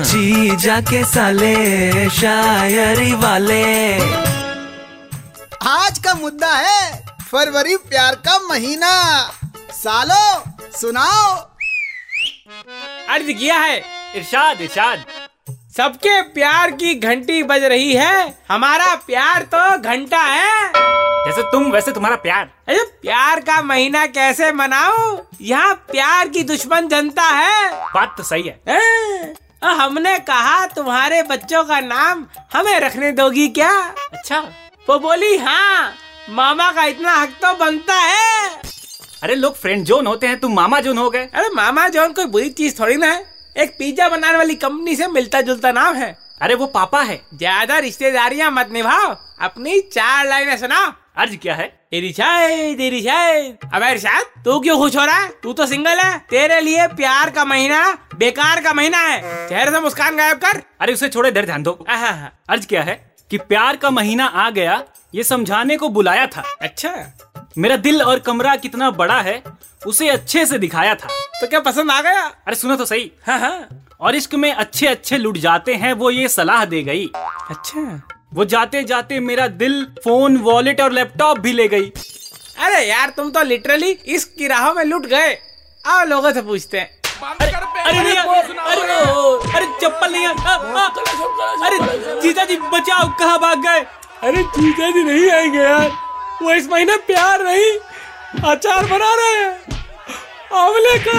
जी जाके साले शायरी वाले। आज का मुद्दा है फरवरी प्यार का महीना। सालो सुनाओ। अर्ज़ किया है इरशाद इरशाद। सबके प्यार की घंटी बज रही है हमारा प्यार तो घंटा है। जैसे तुम वैसे तुम्हारा प्यार। अरे प्यार का महीना कैसे मनाओ यहाँ प्यार की दुश्मन जनता है। बात तो सही है। ए, हमने कहा तुम्हारे बच्चों का नाम हमें रखने दोगी क्या? अच्छा। वो बोली हाँ मामा का इतना हक तो बनता है। अरे लोग फ्रेंड जोन होते हैं तुम मामा जोन हो गए। अरे मामा जोन कोई बुरी चीज़ थोड़ी ना है। एक पिज्जा बनाने वाली कंपनी से मिलता जुलता नाम है। अरे वो पापा है। ज़्यादा रिश्तेदारियाँ मत निभाओ। अपनी चार लाइनें सुना अर्ज़ क्या है? तेरी चाय तेरी चाय। अबे इरशाद तू क्यों खुश हो रहा है? तू तो सिंगल है। तेरे लिए प्यार का महीना बेकार का महीना है। चेहरे से मुस्कान गायब कर। अरे उसे छोड़े इधर ध्यान दो। अर्ज़ क्या है कि प्यार का महीना आ गया ये समझाने को बुलाया था। अच्छा। मेरा दिल और कमरा कितना बड़ा है उसे अच्छे से दिखाया था। तो क्या पसंद आ गया? अरे सुनो तो सही। हाँ हाँ। और इश्क में अच्छे अच्छे लुट जाते हैं वो ये सलाह दे गई। अच्छा। वो जाते जाते मेरा दिल फ़ोन वॉलेट और लैपटॉप भी ले गई। अरे यार तुम तो लिटरली इस राहों में लुट गए। आओ लोगों से पूछते हैं। अरे नहीं अरे अरे चप्पल नहीं अरे जीजा जी बचाओ कहाँ भाग गए? अरे जीजा जी नहीं आएँगे यार। वो इस महीने प्यार नहीं अचार बना रहे हैं। आंवले का।